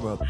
ебать.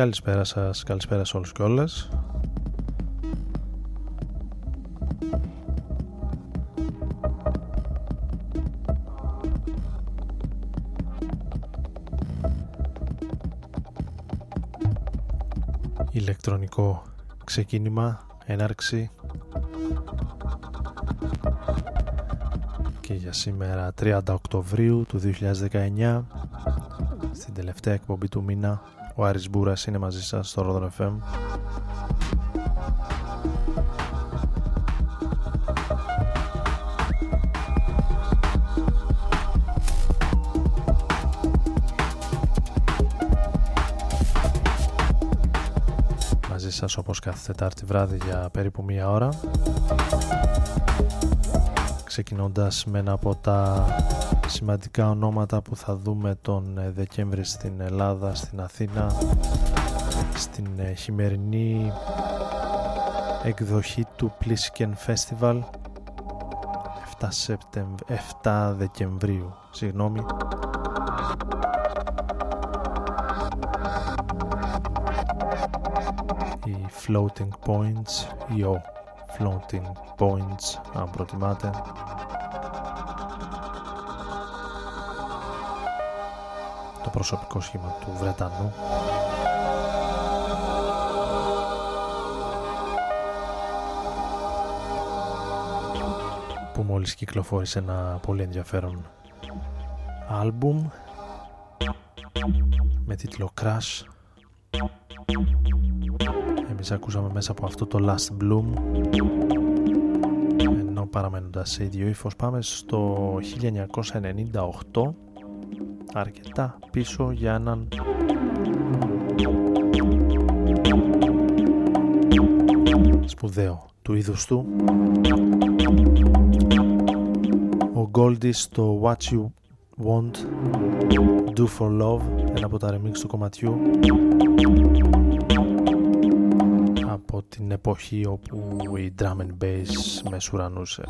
Καλησπέρα σας, καλησπέρα σε όλους και όλες. Ηλεκτρονικό ξεκίνημα, έναρξη και για σήμερα 30 Οκτωβρίου του 2019 στην τελευταία εκπομπή του μήνα ο Άρης Μπούρας είναι μαζί σας στο Rodon FM. Μαζί σας όπως κάθε Τετάρτη βράδυ για περίπου μία ώρα. Ξεκινώντας με ένα από τα σημαντικά ονόματα που θα δούμε τον ε, Δεκέμβρη στην Ελλάδα, στην Αθήνα στην ε, χειμερινή εκδοχή του Plisken Festival 7, Σεπτεμβ... 7 Δεκεμβρίου συγγνώμη. Οι Floating Points ή ο Floating Points αν προτιμάτε. Το προσωπικό σχήμα του Βρετανού. Που μόλις κυκλοφόρησε ένα πολύ ενδιαφέρον άλμπουμ με τίτλο Crash εμείς ακούσαμε μέσα από αυτό το Last Bloom. Ενώ παραμένοντας σε ίδιο ύφος πάμε στο 1998 αρκετά πίσω για έναν σπουδαίο του είδους του. Ο Goldie στο What You Want Do For Love ένα από τα remix του κομματιού. από την εποχή όπου η drum and bass μεσουρανούσε.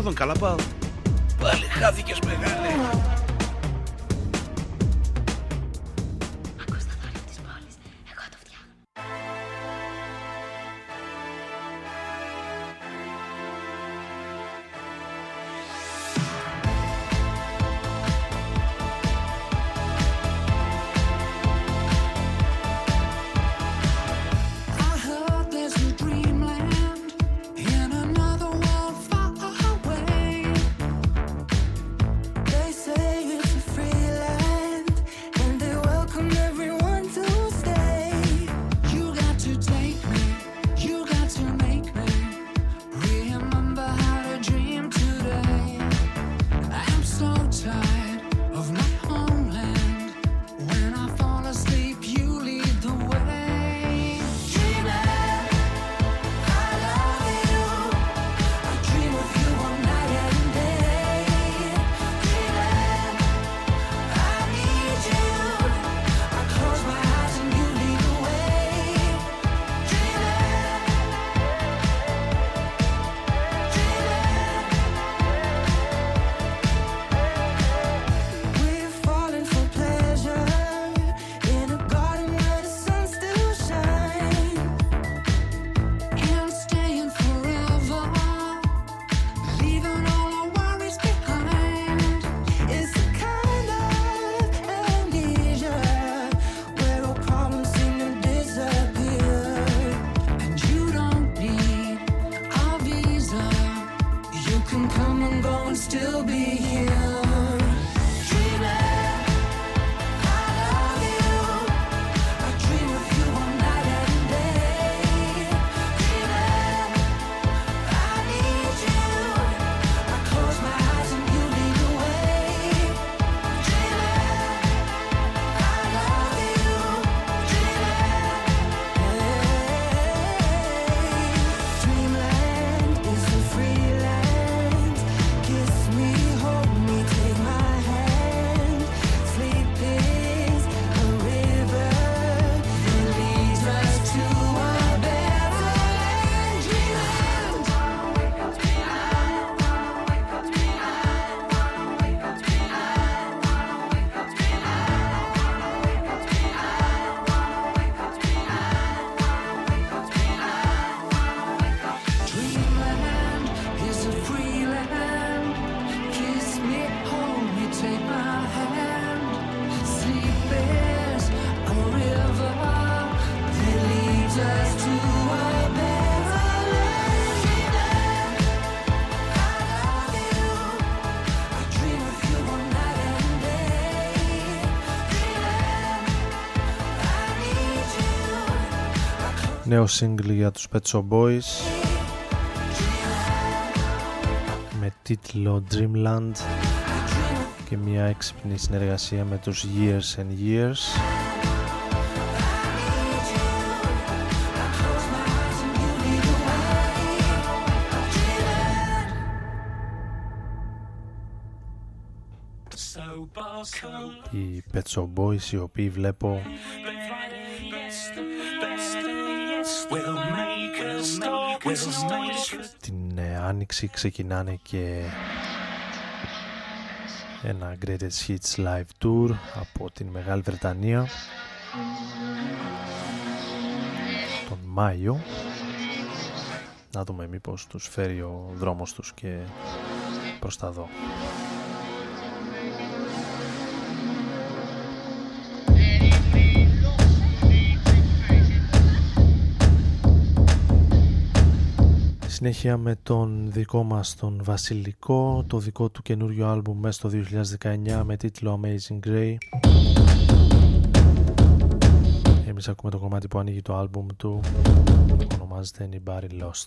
Ρόδον, καλά νέο single για τους Pet Shop Boys. Με τίτλο Dreamland. Και μια έξυπνη συνεργασία με τους Years and Years. Οι Pet Shop Boys οι οποίοι βλέπω την ε, Άνοιξη ξεκινάνε και ένα Greatest Hits Live Tour από την Μεγάλη Βρετανία. Τον Μάιο. Να δούμε μήπως τους φέρει ο δρόμος τους και προς τα δω. Συνέχεια με τον δικό μας τον Βασιλικό, το δικό του καινούριο άλμπουμ μέσα στο 2019 με τίτλο Amazing Grey. Εμείς ακούμε το κομμάτι που ανοίγει το άλμπουμ του, ονομάζεται Anybody Lost.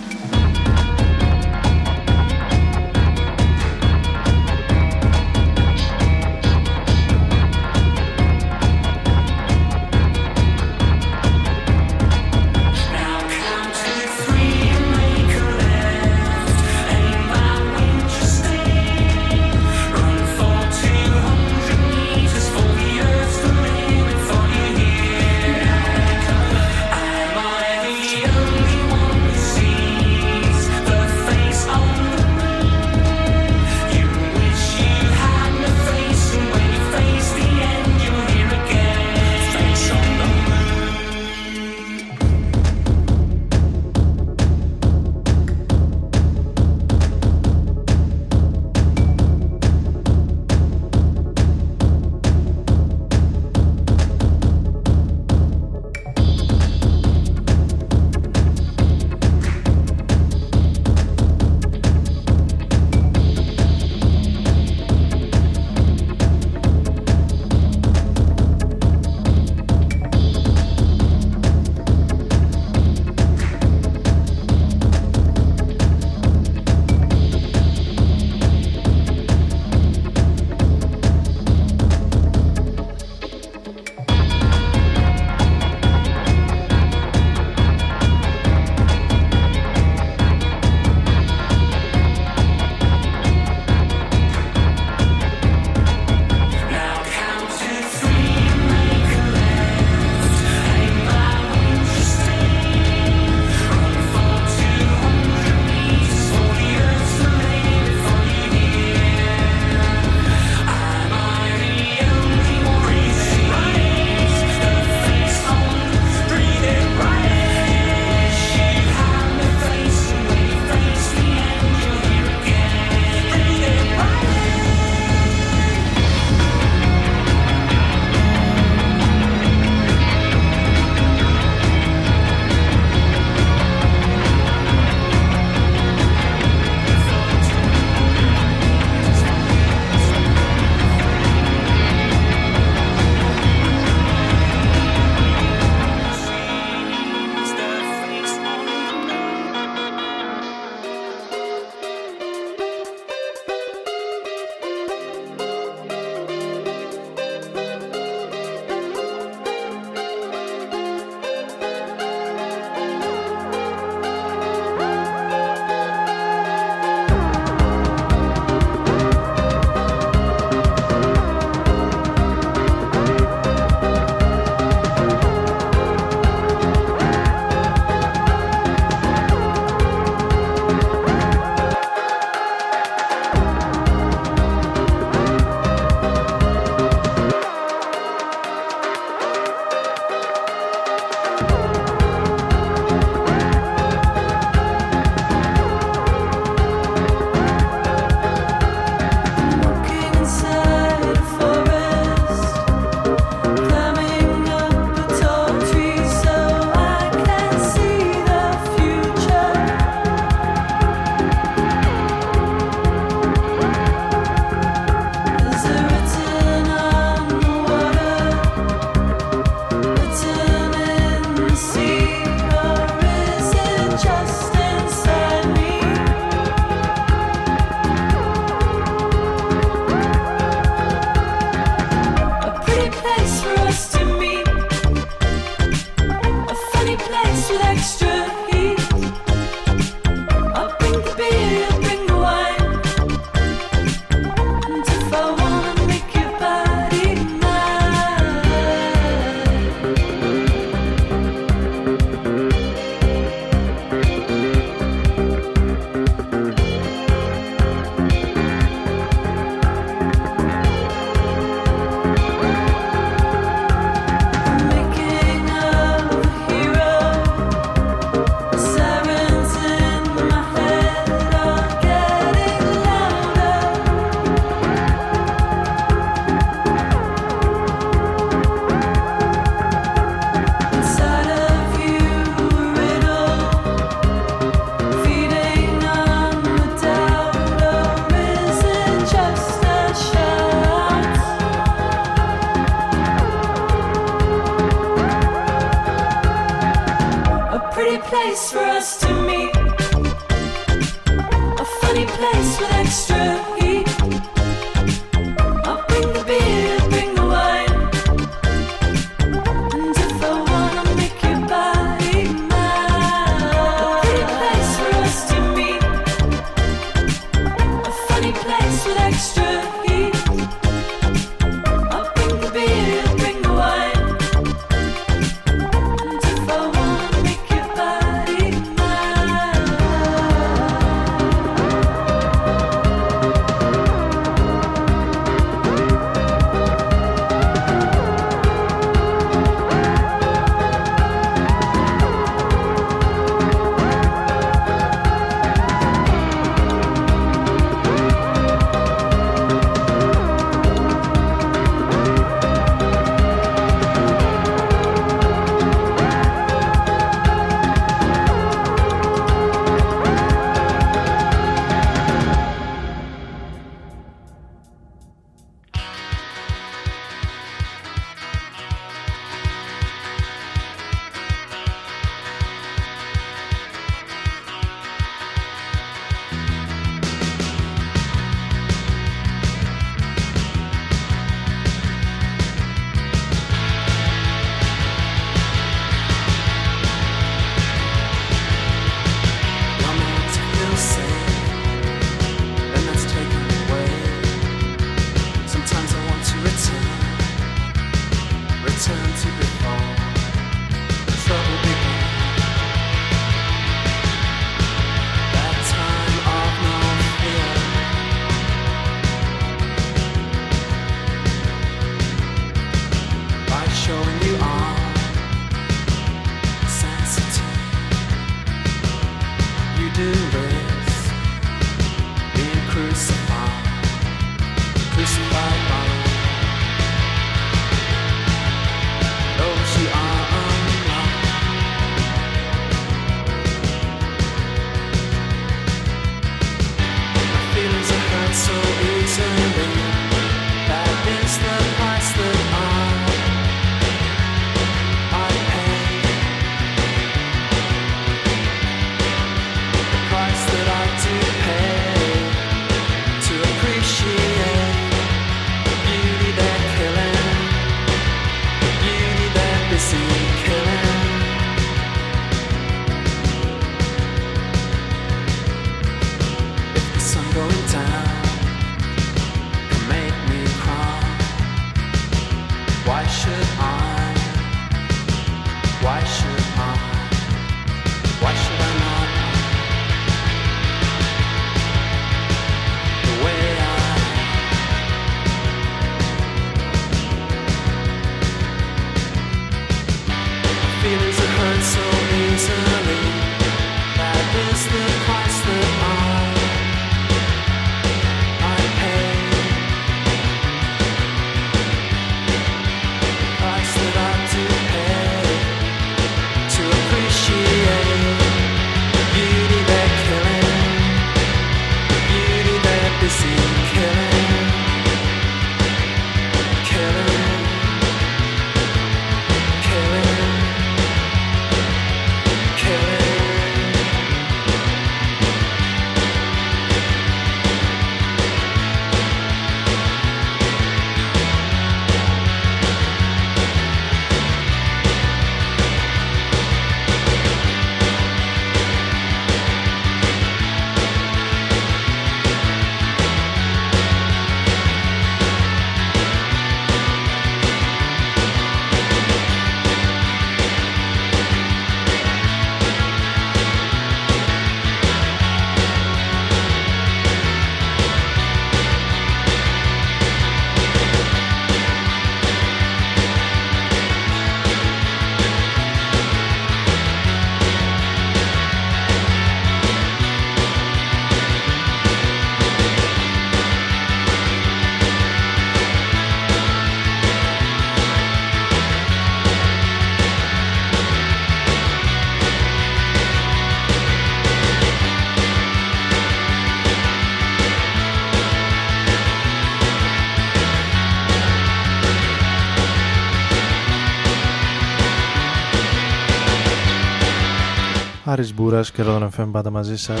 Άρης Μπούρας και Ρόδον FM πάντα μαζί σας.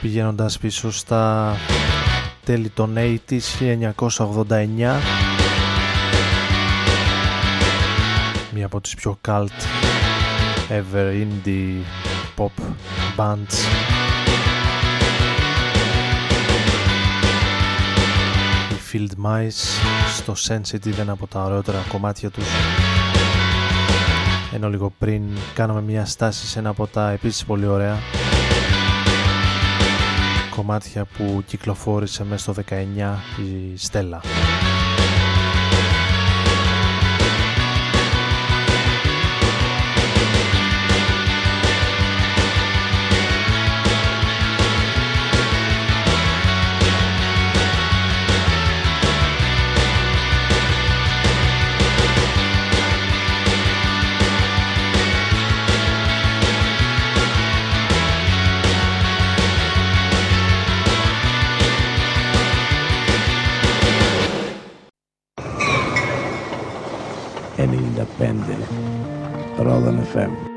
Πηγαίνοντας πίσω στα τέλη των 80's 1989 μία από τις πιο cult ever indie pop bands. Η Field Mice στο Sensitive ένα από τα ωραιότερα κομμάτια τους ενώ λίγο πριν κάναμε μια στάση σε ένα από τα επίσης πολύ ωραία κομμάτια που κυκλοφόρησε μέσα στο 19 η Στέλλα. FM.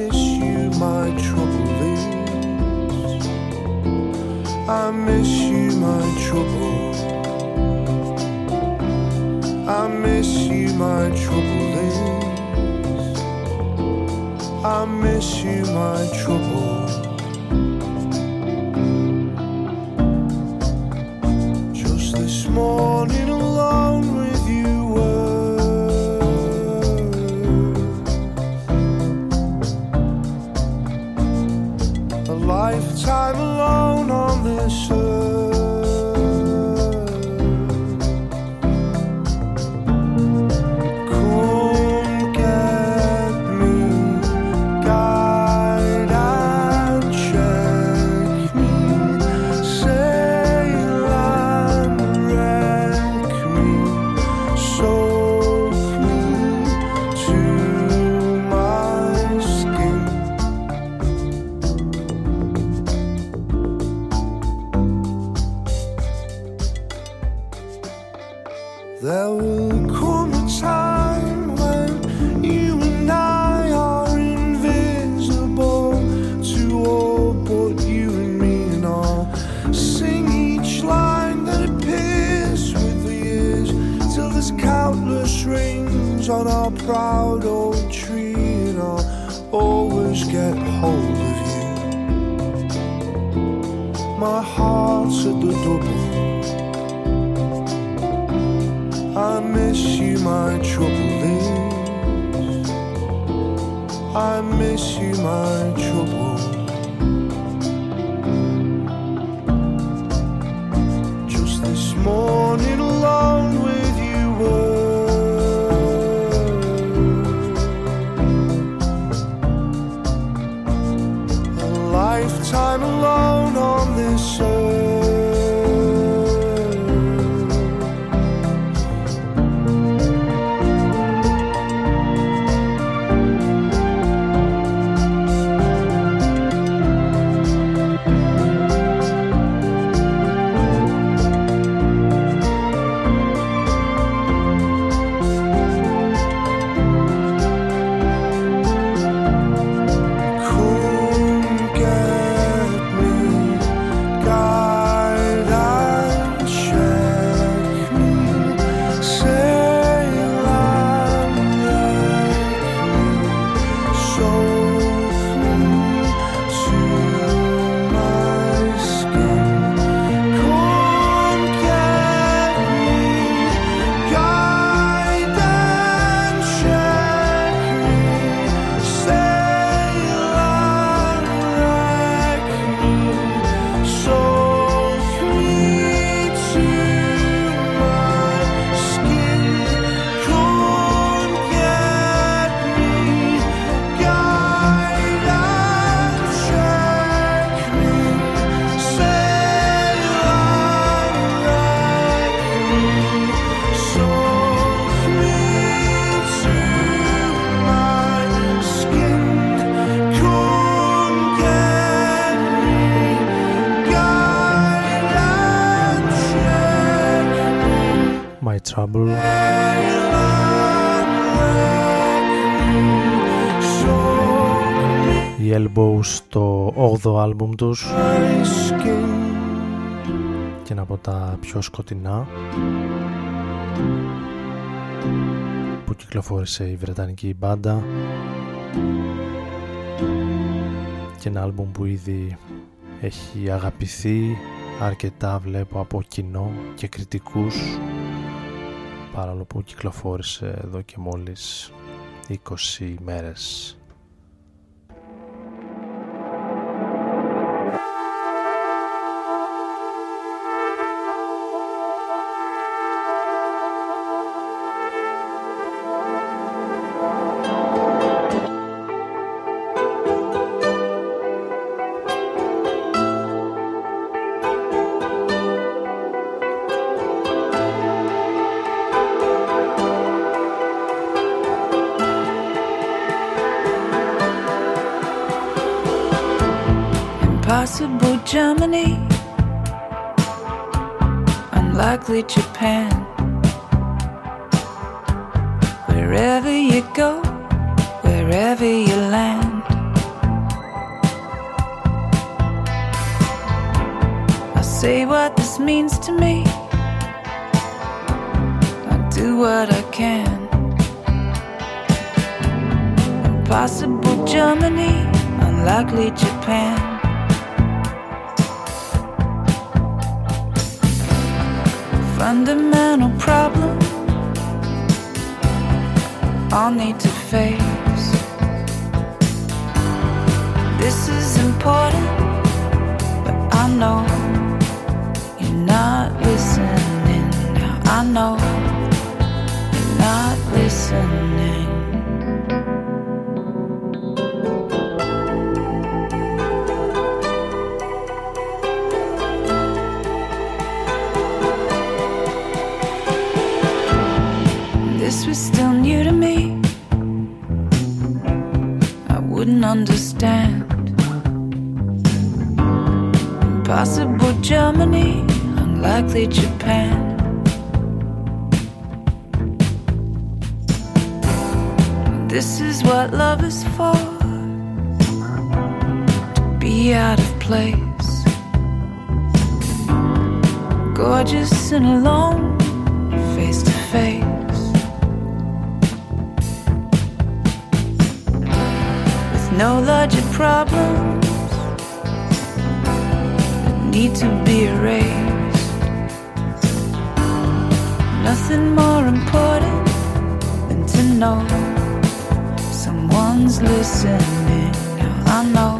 miss you, my trouble is. I miss you, my trouble. I miss you, my trouble is. I miss you, my trouble. Just this morning. Οι Elbows στο 8ο άλμπουμ τους. Και ένα από τα πιο σκοτεινά που κυκλοφόρησε η Βρετανική μπάντα. Και ένα άλμπουμ που ήδη έχει αγαπηθεί αρκετά βλέπω από κοινό και κριτικούς. Παρόλο που κυκλοφόρησε εδώ και μόλις 20 μέρες. I know you're not listening. This was still new to me. I wouldn't understand. Impossible Germany, unlikely Japan. This is what love is for. To be out of place, gorgeous and alone, face to face, with no larger problems that need to be erased, nothing more important than to know one's listening. Now I know.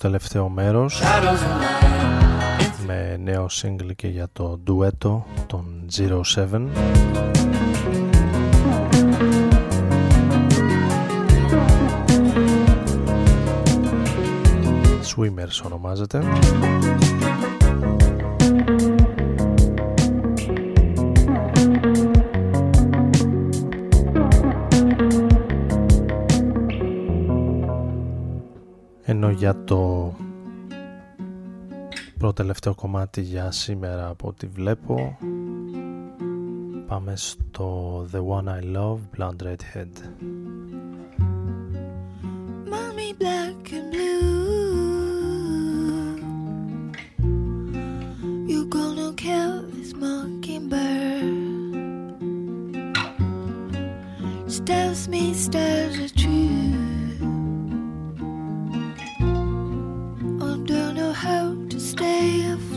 τελευταίο μέρος. Με νέο single και για το ντουέτο των 07 Swimmers ονομάζεται. Ενώ για το πρώτο τελευταίο κομμάτι για σήμερα από ό,τι βλέπω πάμε στο The One I Love Blonde Redhead mockingbird tells me stars are true. I don't know how to stay.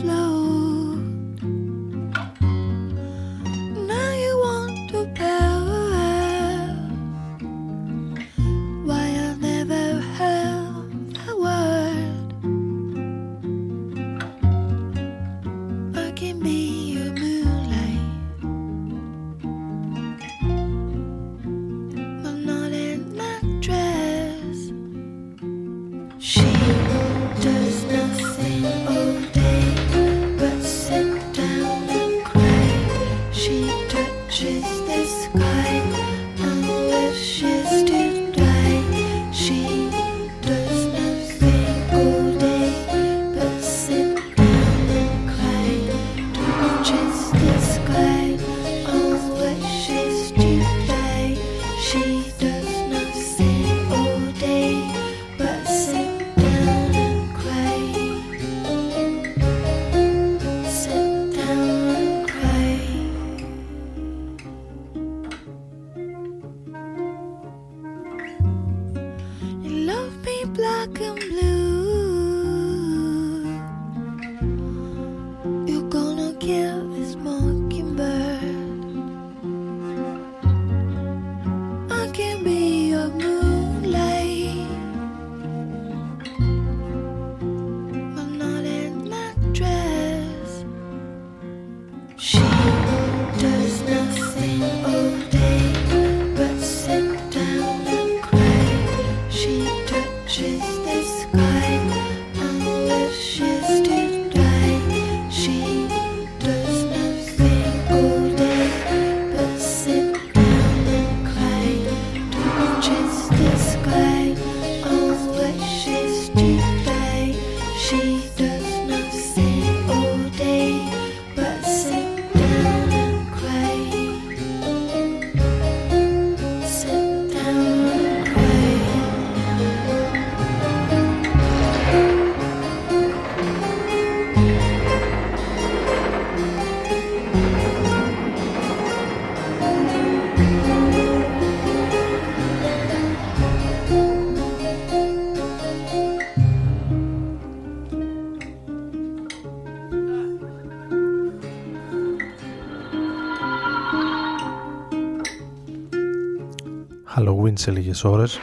Σε λίγες ώρες.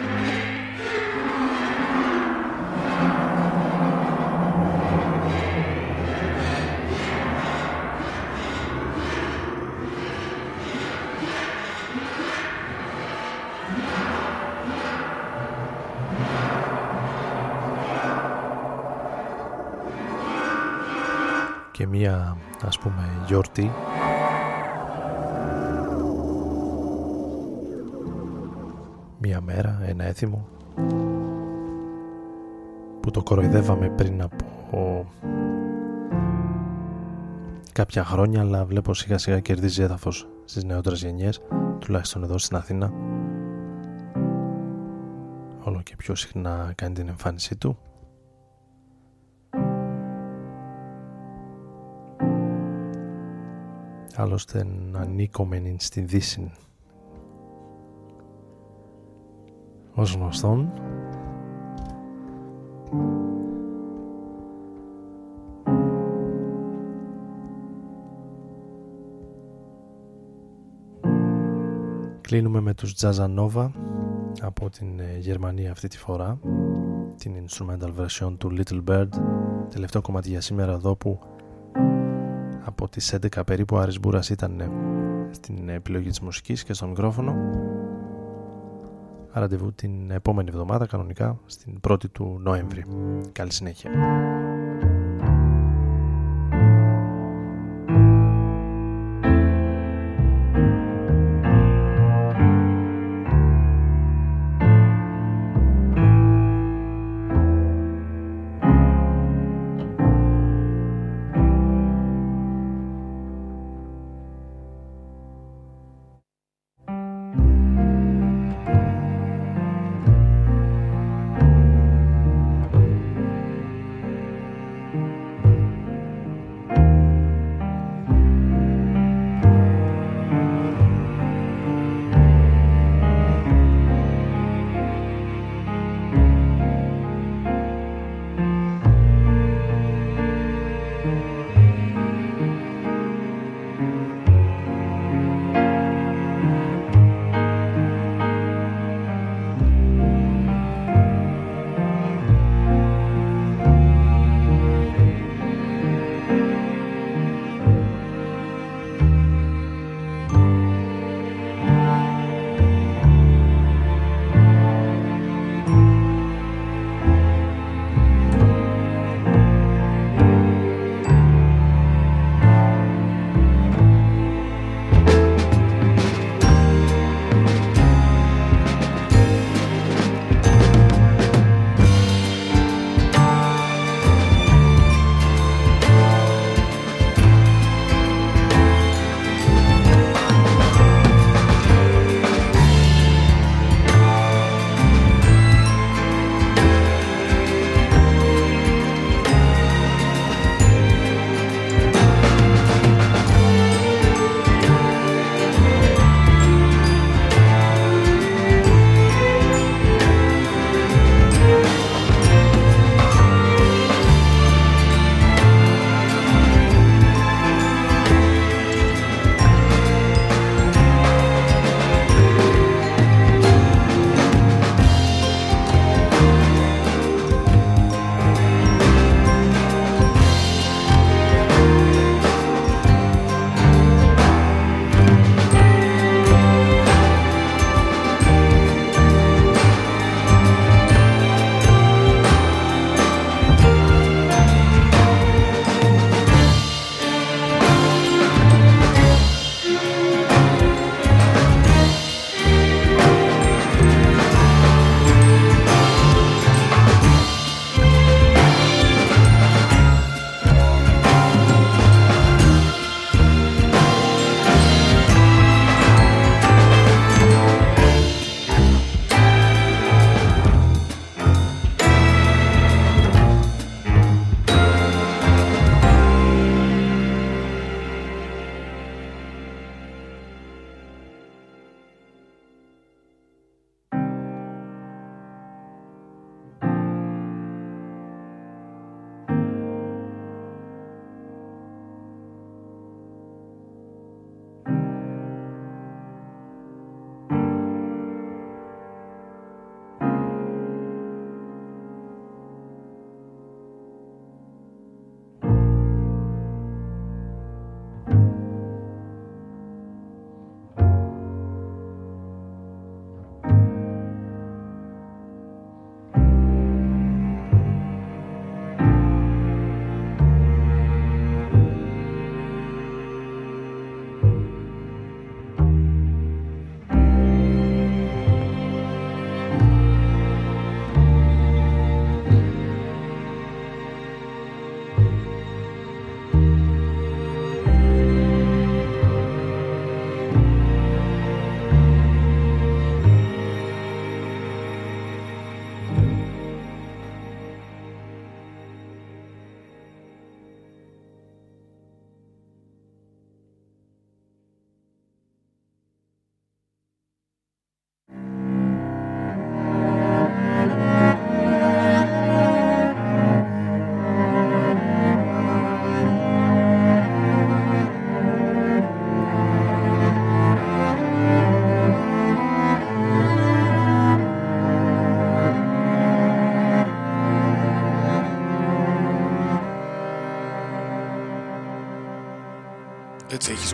και μία ας πούμε γιορτή ένα έθιμο που το κοροϊδεύαμε πριν από κάποια χρόνια αλλά βλέπω σιγά σιγά κερδίζει έδαφος στις νεότερες γενιές τουλάχιστον εδώ στην Αθήνα. Όλο και πιο συχνά κάνει την εμφάνισή του. Άλλωστε ανήκομεν στην Δύση ως γνωστόν. Κλείνουμε με τους Jazzanova από την ε, Γερμανία αυτή τη φορά την instrumental version του Little Bird. Τελευταίο κομμάτι για σήμερα εδώ που από τις 11 περίπου ο Άρης Μπούρας ήταν ε, στην επιλογή της μουσικής και στο μικρόφωνο ραντεβού την επόμενη εβδομάδα κανονικά στην 1η του Νοέμβρη. Καλή συνέχεια.